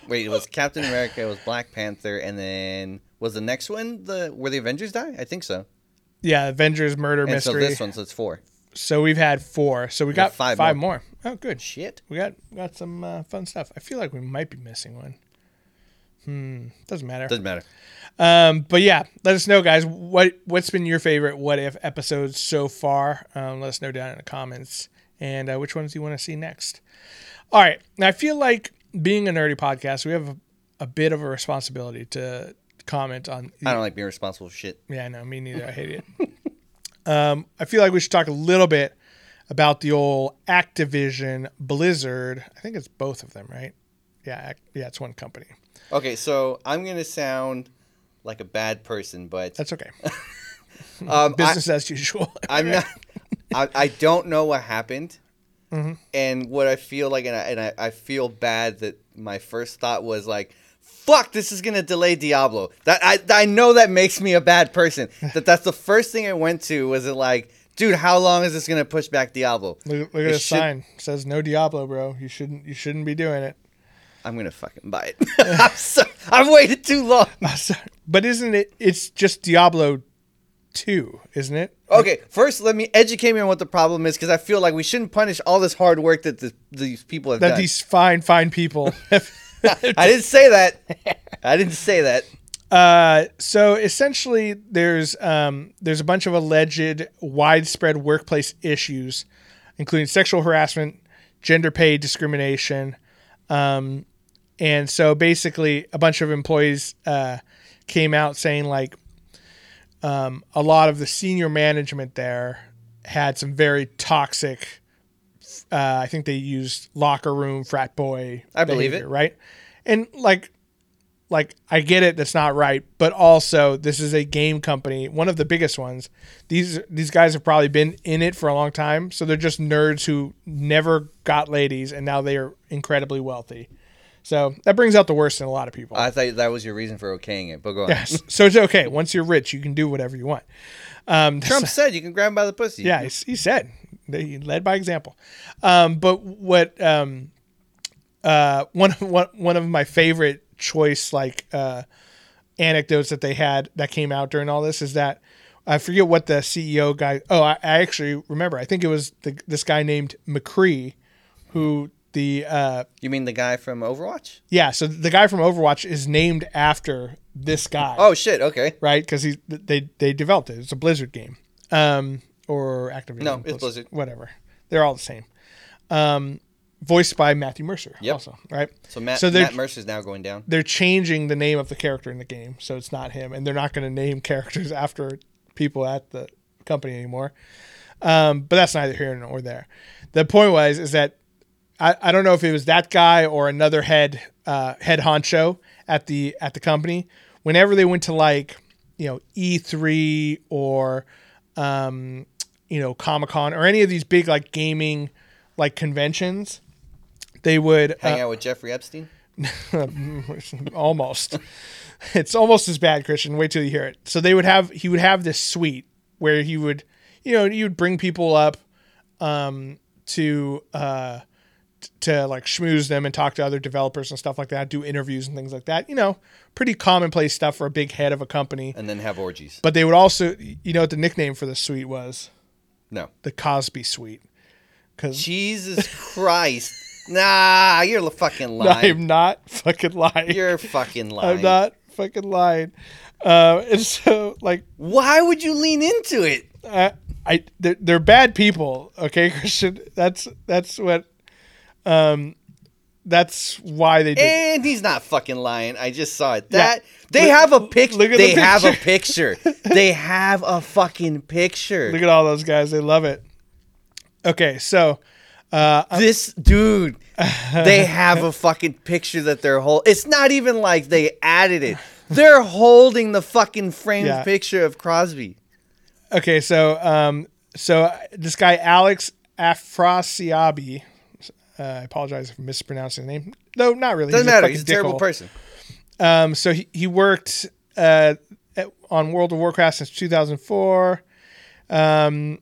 Wait, it was Captain America, it was Black Panther, and then was the next one the where the Avengers die? I think so. yeah Avengers Murder And so Mystery. this one, so it's four. So we've had four. So we got got five, five more. Oh, good. Shit. We got got some uh, fun stuff. I feel like we might be missing one. Hmm. Doesn't matter. Doesn't matter. Um, but yeah, let us know, guys. What what's been your favorite what if episodes so far? Um, let us know down in the comments, and uh, which ones do you want to see next. All right, now I feel like being a nerdy podcast, we have a, a bit of a responsibility to comment on. I don't like being responsible for shit. Yeah, I know. me neither. I hate it. um, I feel like we should talk a little bit about the old Activision Blizzard. I think it's both of them, right? Yeah, yeah, it's one company. Okay, so I'm gonna sound like a bad person, but That's okay. um, I, Business as usual. I'm not. I, I don't know what happened, Mm-hmm. and what I feel like, and I, and I, I feel bad that my first thought was like, "Fuck, this is gonna delay Diablo." That I I know that makes me a bad person. that that's the first thing I went to was it like, dude, how long is this gonna push back Diablo? Look, look at the should- sign. It says no Diablo, bro. You shouldn't. You shouldn't be doing it. I'm gonna fucking buy it. I'm so, I've waited too long. But isn't it? It's just Diablo two, isn't it? Okay, first let me educate me on what the problem is because I feel like we shouldn't punish all this hard work that the, these people have done. That done. these fine, fine people. I didn't say that. I didn't say that. Uh, so essentially, there's um, there's a bunch of alleged widespread workplace issues, including sexual harassment, gender pay discrimination, um, and so basically, a bunch of employees uh, came out saying like um, a lot of the senior management there had some very toxic. Uh, I think they used locker room frat boy. I believe behavior, it. right? And like like I get it that's not right, but also this is a game company, one of the biggest ones. These these guys have probably been in it for a long time, so they're just nerds who never got ladies and now they are incredibly wealthy. So that brings out the worst in a lot of people. I thought that was your reason for okaying it, but go on. yes. So it's okay. Once you're rich, you can do whatever you want. Um, Trump said you can grab him by the pussy. yeah, he, he said he led by example. Um, but what um, uh, one one one of my favorite choice like uh, anecdotes that they had that came out during all this is that I forget what the CEO guy. Oh, I, I actually remember. I think it was the, this guy named McCree, who the uh, You mean the guy from Overwatch? yeah. So the guy from Overwatch is named after this guy Oh shit. Okay. right? Because he they they developed it. It's a Blizzard game, um, or Activision. No, it's Blizzard. Whatever, they're all the same. Um, voiced by Matthew Mercer. Yep. Also, right? So Matt, So Matt Mercer's now going down. they're changing the name of the character in the game, so it's not him, and they're not going to name characters after people at the company anymore. Um, but that's neither here nor there. The point was is that I, I don't know if it was that guy or another head uh, head honcho at the at the company. Whenever they went to like you know E3 or um, you know Comic Con or any of these big like gaming like conventions, they would Hang uh, out with Jeffrey Epstein. almost. It's almost as bad, Christian. Wait till you hear it. So they would have he would have this suite where he would, you know, you would bring people up um, to uh, to like schmooze them and talk to other developers and stuff like that, do interviews and things like that. You know, pretty commonplace stuff for a big head of a company. And then have orgies. But they would also, you know, what the nickname for the suite was No. the Cosby Suite. Because Jesus Christ. Nah, you're fucking lying. I'm not fucking lying. You're fucking lying. I'm not fucking lying. Uh, and so, like, Why would you lean into it? uh, I they're, they're bad people. Okay, Christian. That's that's what. Um, that's why they did. And he's not fucking lying. I just saw it. Yeah. That they Look- have a picture. look at the They have a picture. they have a fucking picture. Look at all those guys; they love it. Okay, so this dude. they have a fucking picture that they're holding. It's not even like they added it. They're holding the fucking framed Yeah. picture of Crosby. okay, so um, so this guy Alex Afrasiabi. Uh, I apologize if I'm mispronouncing the name. No, not really. Doesn't He's matter. fucking He's a terrible person. Um, so he, he worked uh, at, on World of Warcraft since 2004. Um,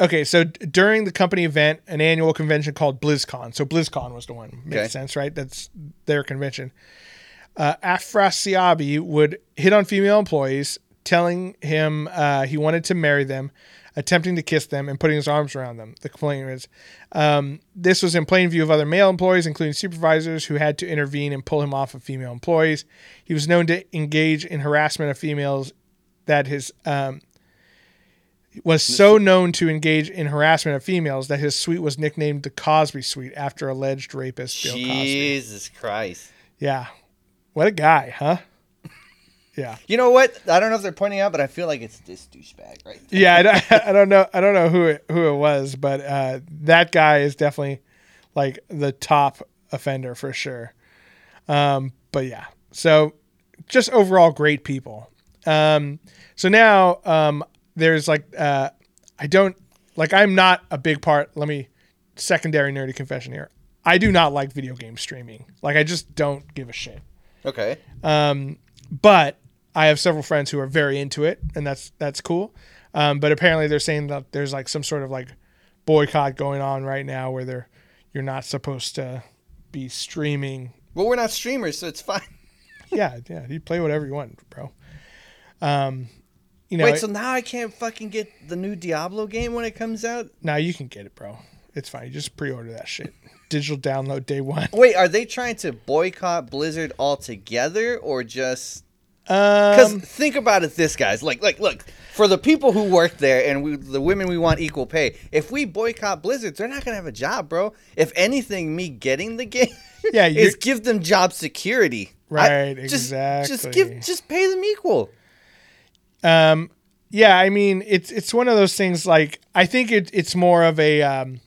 okay, so d- during the company event, an annual convention called BlizzCon. So BlizzCon was the one. Makes Okay. sense, right? That's their convention. Uh, Afrasiabi would hit on female employees, telling him uh, he wanted to marry them, attempting to kiss them, and putting his arms around them. The complaint is um, this was in plain view of other male employees, including supervisors, who had to intervene and pull him off of female employees. He was known to engage in harassment of females that his um, was so known to engage in harassment of females that his suite was nicknamed the Cosby Suite after alleged rapist Bill Cosby. Jesus Christ. Yeah, what a guy, huh? Yeah. You know what? I don't know if they're pointing out, but I feel like it's this douchebag right there. Yeah, I don't, I don't know. I don't know who it, who it was, but uh, that guy is definitely like the top offender for sure. Um, but yeah, so just overall great people. Um, so now um, there's like uh, I don't like I'm not a big part. Let me secondary nerdy confession here. I do not like video game streaming. Like I just don't give a shit Okay. but I have several friends who are very into it, and that's that's cool. Um, but apparently, they're saying that there's like some sort of like boycott going on right now, where they're you're not supposed to be streaming. Well, we're not streamers, so it's fine. Yeah, yeah, you play whatever you want, bro. Um, you know, Wait, so now I can't fucking get the new Diablo game when it comes out? now you can get it, bro. It's fine. You just pre-order that shit. Digital download day one. Wait, are they trying to boycott Blizzard altogether or just Because Um, think about it, this guys. Like, like, look. For the people who work there and we, the women, we want equal pay. If we boycott Blizzard, they're not gonna have a job, bro. If anything, me getting the game, Yeah, is give them job security. Right, just, Just exactly. give, just pay them equal. Um, yeah, I mean, it's it's one of those things. Like, I think it, it's more of a um,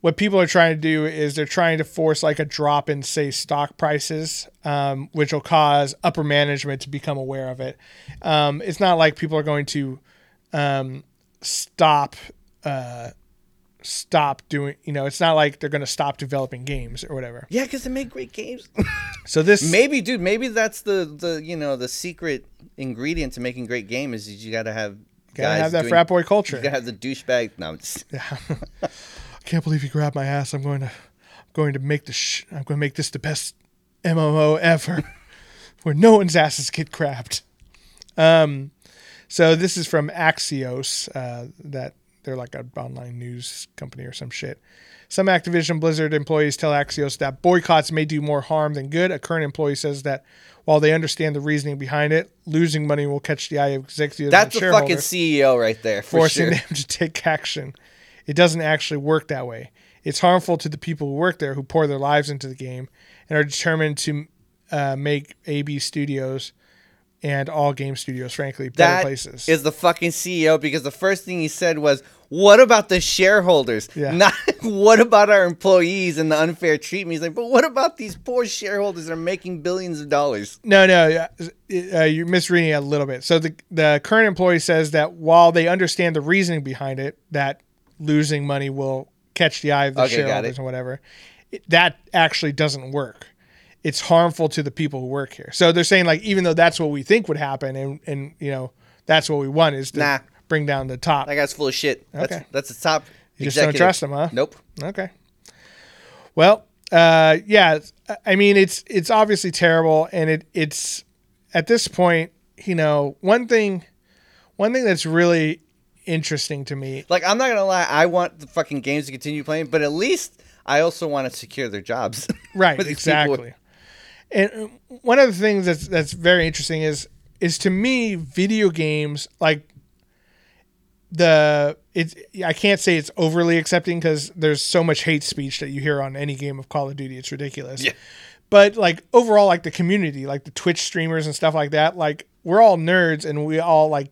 what people are trying to do is they're trying to force like a drop in say stock prices, um, which will cause upper management to become aware of it. Um, it's not like people are going to um, stop uh, stop doing. You know, it's not like they're going to stop developing games or whatever. Yeah, because they make great games. So this maybe, dude, maybe that's the the you know the secret ingredient to making great game is you got to have gotta guys have that doing- frat boy culture. You got to have the douchebag. No, I'm just, I can't believe you grabbed my ass. I'm going to, I'm going to make the, sh- I'm going to make this the best MMO ever, where no one's asses get grabbed. Um, so this is from Axios, uh, that they're like an online news company or some shit. Some Activision Blizzard employees tell Axios that boycotts may do more harm than good. A current employee says that while they understand the reasoning behind it, losing money will catch the eye of executives. that's the fucking CEO right there for forcing sure. them to take action. It doesn't actually work that way. It's harmful to the people who work there, who pour their lives into the game, and are determined to uh, make AB Studios and all game studios, frankly, better That places. is the fucking CEO because the first thing he said was, "What about the shareholders? Yeah. Not what about our employees and the unfair treatment." He's like, "But what about these poor shareholders that are making billions of dollars?" No, no, uh, you're misreading it a little bit. So the the current employee says that while they understand the reasoning behind it, that losing money will catch the eye of the Okay, shareholders and whatever, it, that actually doesn't work. It's harmful to the people who work here. So they're saying like even though that's what we think would happen, and and you know that's what we want is to Nah. bring down the top. That guy's full of shit. That's Okay. that's the top. You just don't trust him, huh? Nope. Okay. Well, uh, yeah. I mean, it's it's obviously terrible, and it it's at this point, you know, one thing, one thing that's really interesting to me. Like I'm not gonna lie, I want the fucking games to continue playing, but at least I also want to secure their jobs. Right, exactly. And uh, one of the things that's that's very interesting is is to me video games like the it's I can't say it's overly accepting because there's so much hate speech that you hear on any game of Call of Duty. It's ridiculous. Yeah. But like overall, like the community, like the Twitch streamers and stuff like that, like we're all nerds and we all like,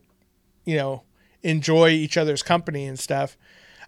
you know, enjoy each other's company and stuff.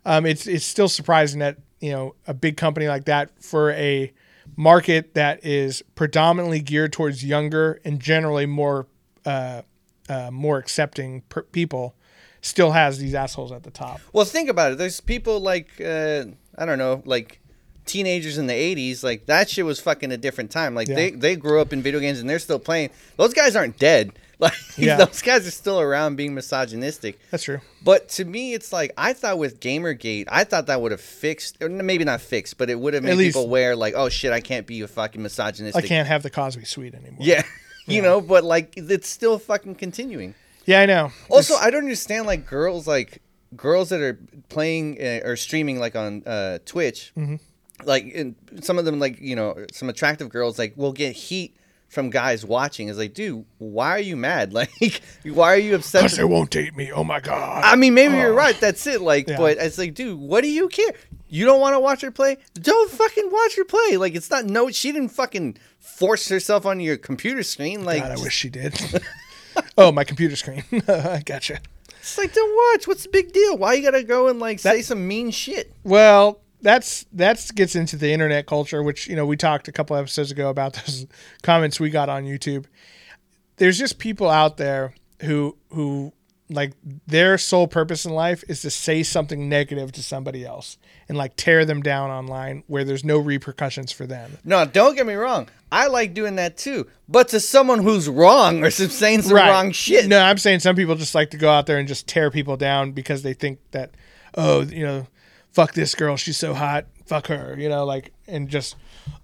Um, it's it's still surprising that you know a big company like that for a market that is predominantly geared towards younger and generally more uh, uh, more accepting per- people still has these assholes at the top. Well, think about it. There's people like uh, I don't know, like teenagers in the '80s. Like that shit was fucking a different time. Like Yeah. they they grew up in video games and they're still playing. Those guys aren't dead. Like Yeah. those guys are still around being misogynistic. That's true. But to me, it's like I thought with GamerGate, I thought that would have fixed, or maybe not fixed, but it would have made least- people aware, like, oh shit, I can't be a fucking misogynist. I can't have the Cosby suite anymore. Yeah, you know, but like it's still fucking continuing. Yeah, I know. Also, It's- I don't understand like girls like girls that are playing uh, or streaming like on uh, Twitch. Mm-hmm. Like and some of them like you know some attractive girls like will get heat from guys watching. Is like, dude, why are you mad? Like, why are you upset? Because they won't date me. Oh my god. I mean, maybe you're oh. right. That's it. Like, Yeah. but it's like, dude, what do you care? You don't want to watch her play? Don't fucking watch her play. Like, it's not no. She didn't fucking force herself on your computer screen. Like, God, I wish she did. oh, my computer screen. I gotcha. it's like, don't watch. What's the big deal? Why you gotta go and like say some mean shit? Well, that's that's gets into the internet culture, which you know we talked a couple episodes ago about those comments we got on YouTube. There's just people out there who who like their sole purpose in life is to say something negative to somebody else and like tear them down online where there's no repercussions for them. No, don't get me wrong. I like doing that too. But to someone who's wrong or some saying some wrong shit. No, I'm saying some people just like to go out there and just tear people down because they think that, oh, you know, fuck this girl, she's so hot, fuck her, you know, like, and just,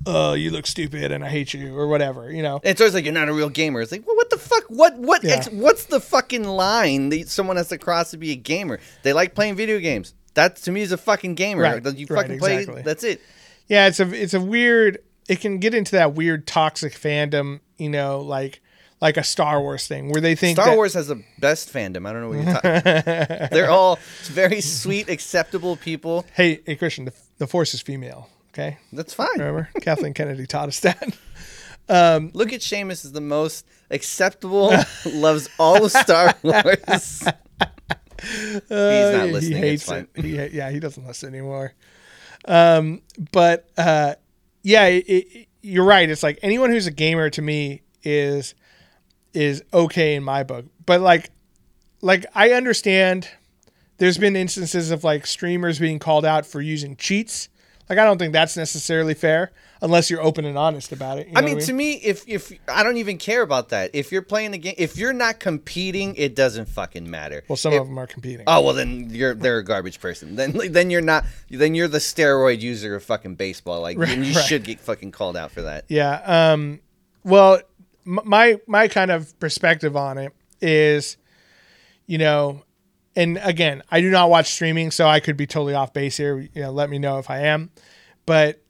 oh, you look stupid and I hate you or whatever, you know. It's always like you're not a real gamer. It's like, well, what the fuck? What what? Yeah. Ex- what's the fucking line that someone has to cross to be a gamer? They like playing video games. That to me is a fucking gamer. Right, you right, fucking play. exactly. That's it. Yeah, it's a it's a weird. It can get into that weird toxic fandom, you know, like like a Star Wars thing where they think Star that- Wars has the best fandom. I don't know what you're talking. They're all very sweet, acceptable people. Hey, hey, Christian, the, the Force is female. Okay, That's fine. remember Kathleen Kennedy taught us that. Look at Seamus as the most acceptable. loves all of Star Wars. He's not listening. Uh, He hates it. He, yeah, he doesn't listen anymore. Um, but uh, yeah, it, it, you're right. It's like anyone who's a gamer to me is is okay in my book. But like, like I understand. There's been instances of like streamers being called out for using cheats. Like I don't think that's necessarily fair unless you're open and honest about it. you I know mean, to me, if if I don't even care about that. If you're playing the game, if you're not competing, it doesn't fucking matter. well, some If- of them are competing. Oh well, then you're they're a garbage person. Then then you're not. Then you're the steroid user of fucking baseball. Like, and you right. should get fucking called out for that. Yeah. Um, well, my my kind of perspective on it is, you know, and again, I do not watch streaming, so I could be totally off base here. You know, let me know if I am. But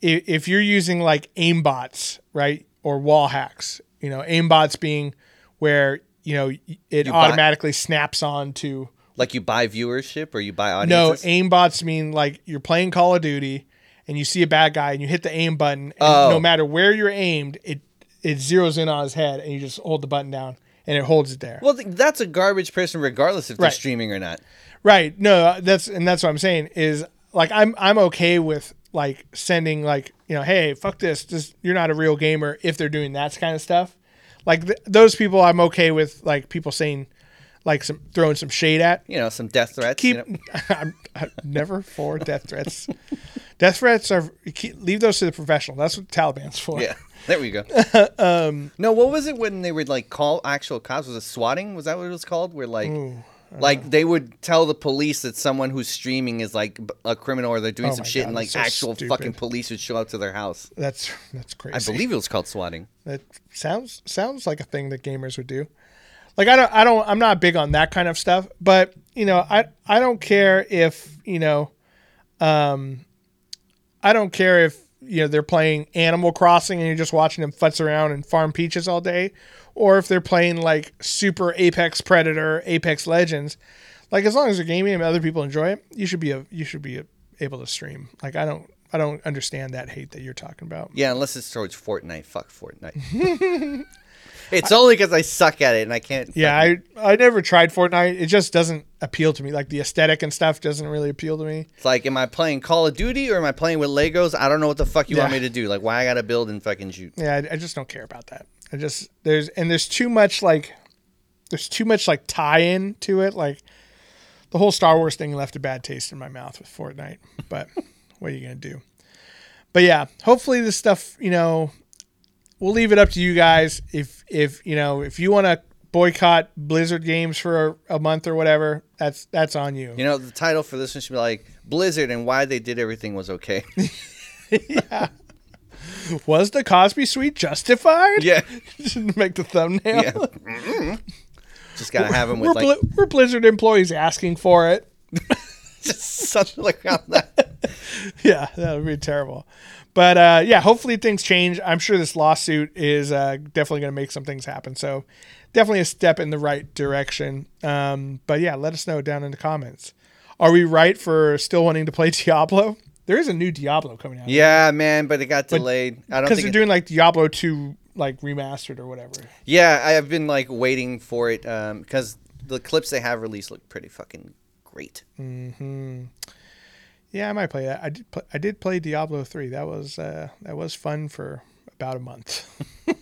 if, if you're using like aimbots, right, or wall hacks, you know, aimbots being where you know it You buy- automatically snaps on to Like you buy viewership or you buy audience. no, aimbots mean like you're playing Call of Duty and you see a bad guy and you hit the aim button and Oh. no matter where you're aimed, it it zeroes in on his head and you just hold the button down and it holds it there. well, th- that's a garbage person, regardless if they're Right. streaming or not. right. No, uh, that's and that's what I'm saying is like I'm I'm okay with like sending like, you know, hey, fuck this. This you're not a real gamer if they're doing that kind of stuff. Like th- those people I'm okay with like people saying like some throwing some shade at. You know, some death threats. keep you know? I'm, I'm never for death threats. death threats are keep, leave those to the professional. That's what Taliban's for. Yeah, there we go. Um, no, what was it when they would like call actual cops? Was it swatting? Was that what it was called? Where like, like they would tell the police that someone who's streaming is like a criminal or they're doing Oh some shit, God, and like so actual stupid. fucking police would show up to their house. That's that's crazy. I believe it was called swatting. that sounds sounds like a thing that gamers would do. Like I don't I don't I'm not big on that kind of stuff, but you know I I don't care if you know, um, I don't care if you know they're playing Animal Crossing and you're just watching them futz around and farm peaches all day, or if they're playing like Super Apex Predator, Apex Legends. like as long as they're gaming and other people enjoy it, you should be a, you should be a, able to stream. Like I don't I don't understand that hate that you're talking about. Yeah, unless it's towards Fortnite. Fuck Fortnite. it's only because I suck at it and I can't. Yeah, I I never tried Fortnite. It just doesn't appeal to me. Like the aesthetic and stuff doesn't really appeal to me. It's like, am I playing Call of Duty or am I playing with Legos? I don't know what the fuck you want me to do. Like, why I gotta build and fucking shoot? Yeah, I, I just don't care about that. I just there's and there's too much like there's too much like tie-in to it. Like the whole Star Wars thing left a bad taste in my mouth with Fortnite. But what are you gonna do? But yeah, hopefully this stuff, you know, we'll leave it up to you guys. If if you know if you want to boycott Blizzard games for a, a month or whatever, that's that's on you. You know, the title for this one should be like Blizzard and why they did everything was okay. Yeah. Was the Cosby Suite justified? yeah, Make the thumbnail. yeah. Mm-mm. Just gotta have them We're, with like Bli- we're Blizzard employees asking for it. just something like that. yeah, that would be terrible. But uh, yeah, hopefully things change. I'm sure this lawsuit is uh, definitely going to make some things happen. So definitely a step in the right direction. Um, but yeah, let us know down in the comments. Are we right for still wanting to play Diablo? There is a new Diablo coming out. Yeah, man, but it got delayed. I don't because they're it- doing like Diablo 2 like remastered or whatever. yeah, I have been like waiting for it because the clips they have released look pretty fucking great. Yeah, I might play that. I did. Play, I did play Diablo three. That was uh, that was fun for about a month.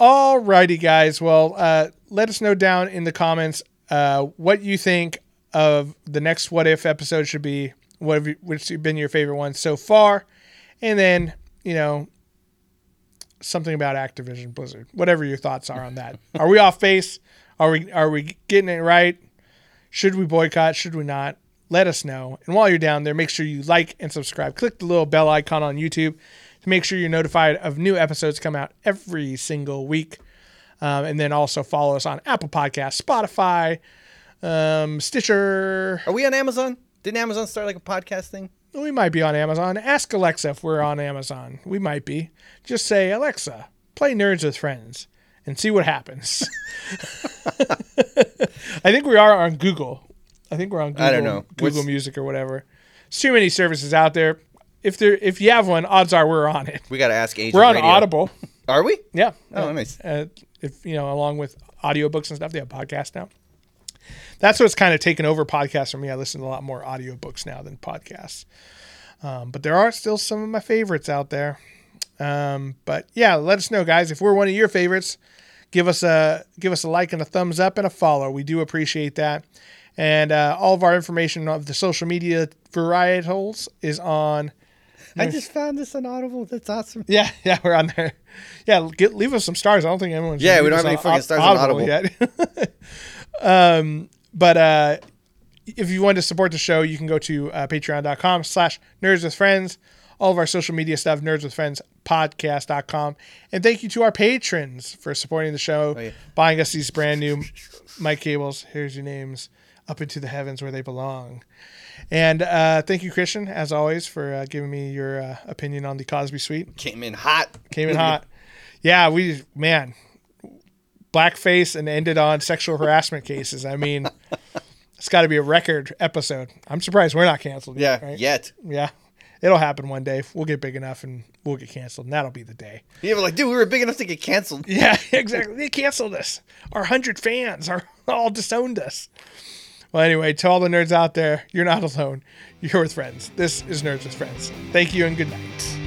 Alrighty, guys. Well, uh, let us know down in the comments uh, what you think of the next What If episode should be. What have you, which have been your favorite ones so far, and then you know something about Activision Blizzard. Whatever your thoughts are on that. are we off base? Are we are we getting it right? Should we boycott? Should we not? Let us know. And while you're down there, make sure you like and subscribe. Click the little bell icon on YouTube to make sure you're notified of new episodes come out every single week. Um, and then also follow us on Apple Podcasts, Spotify, um, Stitcher. Are we on Amazon? Didn't Amazon start like a podcast thing? We might be on Amazon. Ask Alexa if we're on Amazon. We might be. Just say, Alexa, play Nerds with Friends and see what happens. I think we are on Google. I think we're on Google, I don't know. Google What's- Music or whatever. There's too many services out there. If there, if you have one, odds are we're on it. We gotta ask Agent We're on Radio. Audible. Are we? Yeah. Oh, Uh, nice. Uh, if you know, along with audiobooks and stuff, they have podcasts now. That's what's kind of taken over podcasts for me. I listen to a lot more audiobooks now than podcasts. Um, but there are still some of my favorites out there. Um, but yeah, let us know, guys. If we're one of your favorites, give us a give us a like and a thumbs up and a follow. We do appreciate that. And uh, all of our information of the social media varietals is on I just found this on Audible. That's awesome. yeah, yeah, we're on there. Yeah, get, leave us some stars. I don't think anyone's Yeah, we don't have any on fucking Au- stars on Audible. yet. um, but uh, if you want to support the show, you can go to uh, patreon.com slash nerds with friends. All of our social media stuff, nerds with friends podcast.com. And thank you to our patrons for supporting the show, Oh, yeah. buying us these brand new mic cables. Here's your names up into the heavens where they belong. And uh, thank you, Christian, as always, for uh, giving me your uh, opinion on the Cosby Suite. Came in hot. Came in hot. Yeah, we man, blackface and ended on sexual harassment cases. I mean, it's got to be a record episode. I'm surprised we're not canceled. Yeah, Yet, right? yet. yeah. It'll happen one day. We'll get big enough and we'll get canceled, and that'll be the day. Yeah, but like, dude, we were big enough to get canceled. Yeah, exactly. They canceled us. Our hundred fans are all disowned us. Well, anyway, to all the nerds out there, you're not alone. You're with friends. This is Nerds with Friends. Thank you and good night.